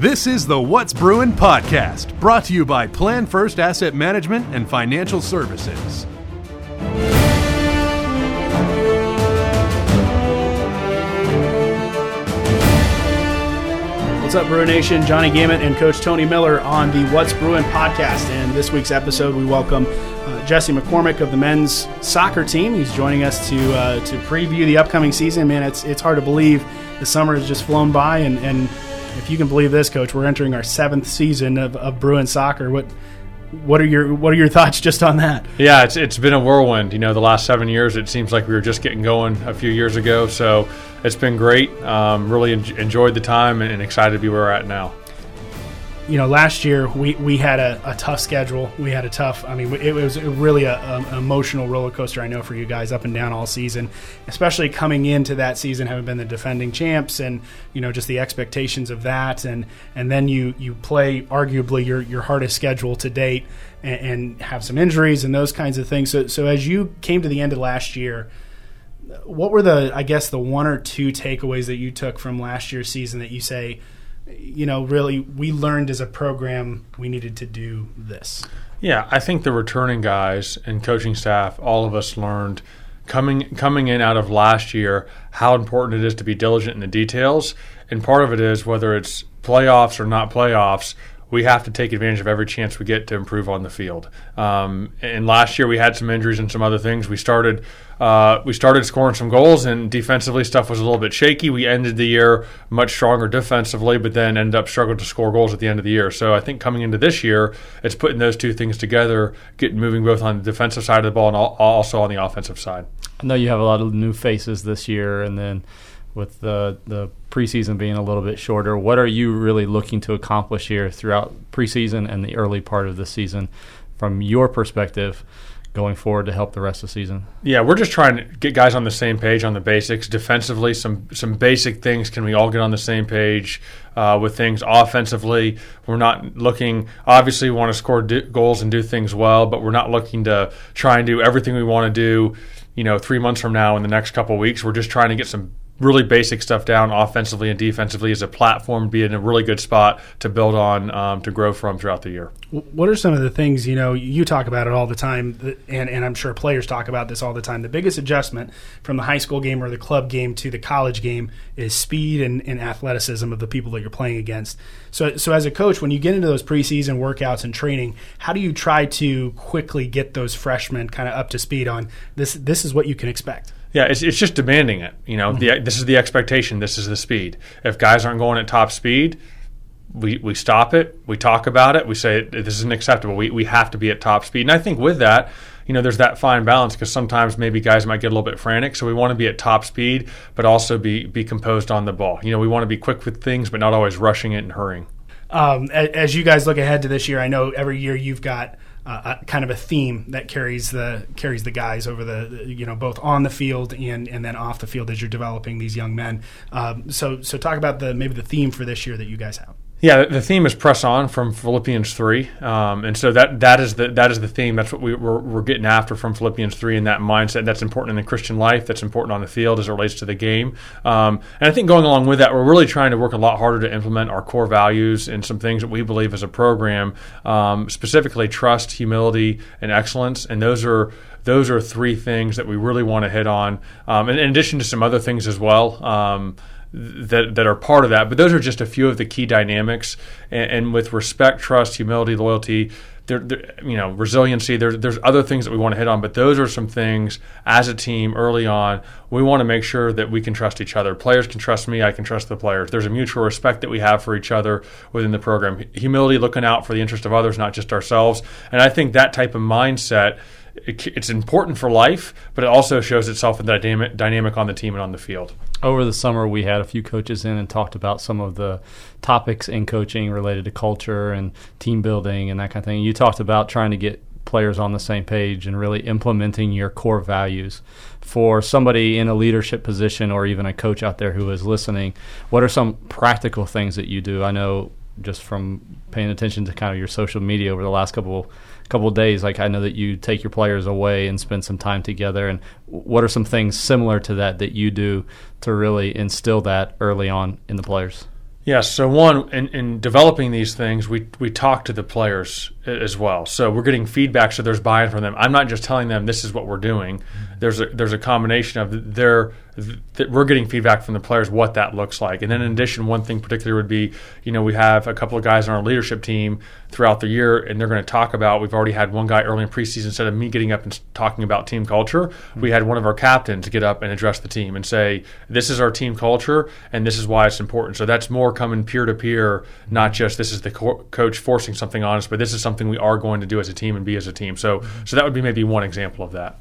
This is the What's Brewing podcast, brought to you by Plan First Asset Management and Financial Services. What's up, Brew Nation? Johnny Gamet and Coach Tony Miller on the What's Brewing podcast. And this week's episode, we welcome uh, Jesse McCormick of the men's soccer team. He's joining us to uh, to preview the upcoming season. Man, it's it's hard to believe the summer has just flown by, and, and if you can believe this, Coach, we're entering our seventh season of, of Bruin soccer. What what are your what are your thoughts just on that? Yeah, it's it's been a whirlwind. You know, the last seven years, it seems like we were just getting going a few years ago. So it's been great. Um, really en- enjoyed the time and, and excited to be where we're at now you know, last year we, we had a, a, tough schedule. We had a tough, I mean, it was really a, a, an emotional roller coaster, I know, for you guys up and down all season, especially coming into that season, having been the defending champs and, you know, just the expectations of that. And, and then you, you play arguably your, your hardest schedule to date and, and have some injuries and those kinds of things. So, so as you came to the end of last year, what were the, I guess, the one or two takeaways that you took from last year's season that you say, you know, really we learned as a program we needed to do this? Yeah, I think the returning guys and coaching staff, all of us learned coming coming in out of last year how important it is to be diligent in the details. And part of it is whether it's playoffs or not playoffs, we have to take advantage of every chance we get to improve on the field. Um, and last year we had some injuries and some other things. We started uh, we started scoring some goals, and defensively stuff was a little bit shaky. We ended the year much stronger defensively, but then ended up struggling to score goals at the end of the year. So I think coming into this year, it's putting those two things together, getting moving both on the defensive side of the ball and also on the offensive side. I know you have a lot of new faces this year, and then with the the preseason being a little bit shorter. What are you really looking to accomplish here throughout preseason and the early part of the season from your perspective? going forward to help the rest of the season? Yeah, we're just trying to get guys on the same page on the basics. Defensively, some some basic things. Can we all get on the same page uh, with things? Offensively, we're not looking. Obviously, we want to score do, goals and do things well, but we're not looking to try and do everything we want to do. You know, three months from now in the next couple weeks, we're just trying to get some really basic stuff down offensively and defensively as a platform, be in a really good spot to build on um, to grow from throughout the year. What are some of the things you know you talk about it all the time, and, and I'm sure players talk about this all the time. The biggest adjustment from the high school game or the club game to the college game is speed and, and athleticism of the people that you're playing against. So, so as a coach, when you get into those preseason workouts and training, how do you try to quickly get those freshmen kind of up to speed on this? This is what you can expect. Yeah, it's, it's just demanding it. You know, the, this is the expectation. This is the speed. If guys aren't going at top speed, we, we stop it. We talk about it. We say this isn't acceptable. We, we have to be at top speed. And I think with that, you know, there's that fine balance because sometimes maybe guys might get a little bit frantic. So we want to be at top speed, but also be be composed on the ball. You know, we want to be quick with things, but not always rushing it and hurrying. Um, as you guys look ahead to this year, I know every year you've got kind of a theme that carries the carries the guys over the you know both on the field and and then off the field as you're developing these young men. Um, so so talk about the maybe the theme for this year that you guys have. Yeah, the theme is press on from Philippians three, um, and so that that is the that is the theme. That's what we, we're, we're getting after from Philippians three, and that mindset that's important in the Christian life. That's important on the field as it relates to the game. Um, and I think going along with that, we're really trying to work a lot harder to implement our core values and some things that we believe as a program, um, specifically trust, humility, and excellence. And those are those are three things that we really want to hit on, um, and in addition to some other things as well. That that are part of that. But those are just a few of the key dynamics. And, and with respect, trust, humility, loyalty, there, there, you know, resiliency. There's there's other things that we want to hit on, but those are some things as a team early on. We want to make sure that we can trust each other. Players can trust me. I can trust the players. There's a mutual respect that we have for each other within the program. Humility, looking out for the interest of others, not just ourselves. And I think that type of mindset it's important for life, but it also shows itself in the dynamic, dynamic on the team and on the field. Over the summer, we had a few coaches in and talked about some of the topics in coaching related to culture and team building and that kind of thing. You talked about trying to get players on the same page and really implementing your core values. For somebody in a leadership position or even a coach out there who is listening, what are some practical things that you do? I know just from paying attention to kind of your social media over the last couple couple days like i know that you take your players away and spend some time together and what are some things similar to that that you do to really instill that early on in the players Yes. So one, in, in developing these things, we we talk to the players as well. So we're getting feedback, so there's buy-in from them. I'm not just telling them this is what we're doing. Mm-hmm. There's a there's a combination of their that we're getting feedback from the players what that looks like. And then in addition, one thing particular would be, you know, we have a couple of guys on our leadership team throughout the year, and they're going to talk about. We've already had one guy early in preseason instead of me getting up and talking about team culture, mm-hmm. we had one of our captains get up and address the team and say, "This is our team culture, and this is why it's important." So that's more coming peer to peer, not just this is the co- coach forcing something on us, but this is something we are going to do as a team and be as a team. So, so that would be maybe one example of that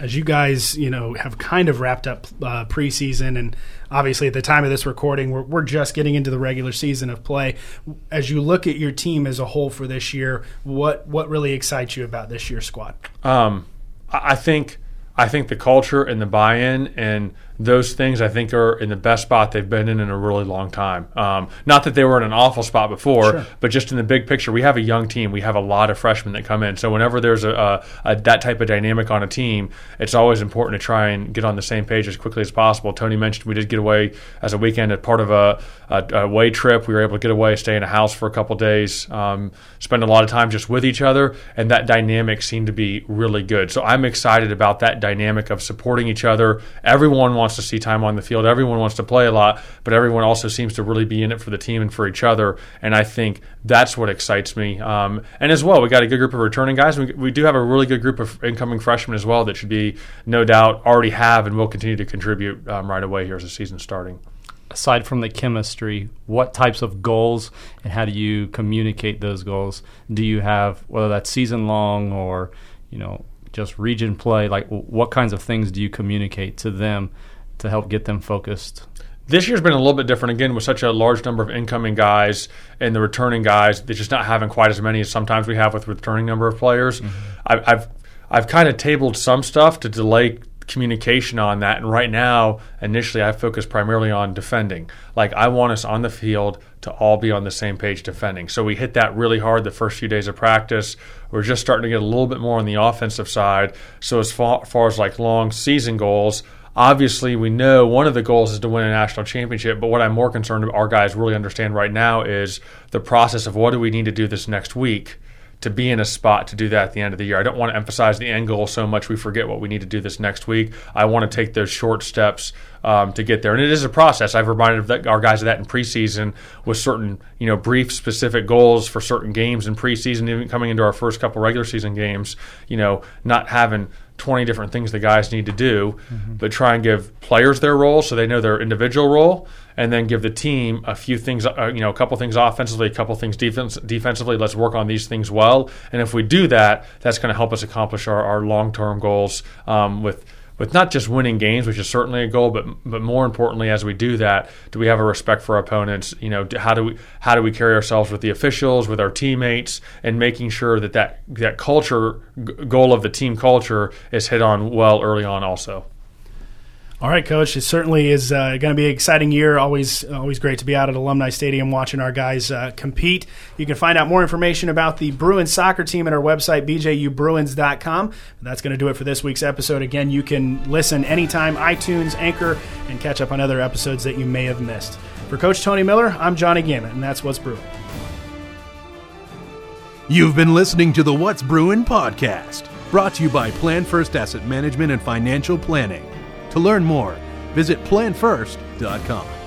as you guys, you know, have kind of wrapped up uh, preseason, and obviously at the time of this recording, we're, we're just getting into the regular season of play. As you look at your team as a whole for this year, what what really excites you about this year's squad? Um, I think I think the culture and the buy-in and those things I think are in the best spot they've been in in a really long time. Um, not that they were in an awful spot before, sure. but just in the big picture, we have a young team. We have a lot of freshmen that come in. So whenever there's a, a, a, that type of dynamic on a team, it's always important to try and get on the same page as quickly as possible. Tony mentioned we did get away as a weekend as part of a, a, away trip. We were able to get away, stay in a house for a couple days, um, spend a lot of time just with each other, and that dynamic seemed to be really good. So I'm excited about that dynamic of supporting each other. Everyone wants wants to see time on the field. Everyone wants to play a lot, but everyone also seems to really be in it for the team and for each other. And I think that's what excites me. Um, and as well, we got a good group of returning guys. We, we do have a really good group of incoming freshmen as well that should be, no doubt, already have and will continue to contribute um, right away here as the season starting aside from the chemistry, what types of goals and how do you communicate those goals? Do you have whether that's season long or you know just region play? Like what kinds of things do you communicate to them to help get them focused? This year's been a little bit different again with such a large number of incoming guys and the returning guys. They're just not having quite as many as sometimes we have with returning number of players. Mm-hmm. I've, I've I've kind of tabled some stuff to delay communication on that. And right now, initially, I focus primarily on defending. Like, I want us on the field to all be on the same page defending. So we hit that really hard the first few days of practice. We're just starting to get a little bit more on the offensive side. So, as far, far as like long season goals, obviously we know one of the goals is to win a national championship but what i'm more concerned our guys really understand right now is the process of what do we need to do this next week to be in a spot to do that at the end of the year. I don't want to emphasize the end goal so much we forget what we need to do this next week. I want to take those short steps um, to get there, and it is a process. I've reminded our guys of that in preseason with certain, you know, brief, specific goals for certain games in preseason, even coming into our first couple regular season games. You know, not having 20 different things the guys need to do, mm-hmm. but try and give players their role so they know their individual role, and then give the team a few things, uh, you know, a couple things offensively, a couple things defense, defensively. Let's work on these things well. And if we do that, that's going to help us accomplish our, our long term goals um, with with not just winning games, which is certainly a goal, but but more importantly, as we do that, do we have a respect for our opponents? You know, how do we how do we carry ourselves with the officials, with our teammates, and making sure that that that culture goal of the team culture is hit on well early on, also. All right, Coach. It certainly is uh, going to be an exciting year. Always, always great to be out at Alumni Stadium watching our guys uh, compete. You can find out more information about the Bruins soccer team at our website, bjubruins.com. That's going to do it for this week's episode. Again, you can listen anytime, iTunes, Anchor, and catch up on other episodes that you may have missed. For Coach Tony Miller, I'm Johnny Gammon, and that's What's Brewing. You've been listening to the What's Brewing podcast, brought to you by Plan First Asset Management and Financial Planning. To learn more, visit planfirst.com.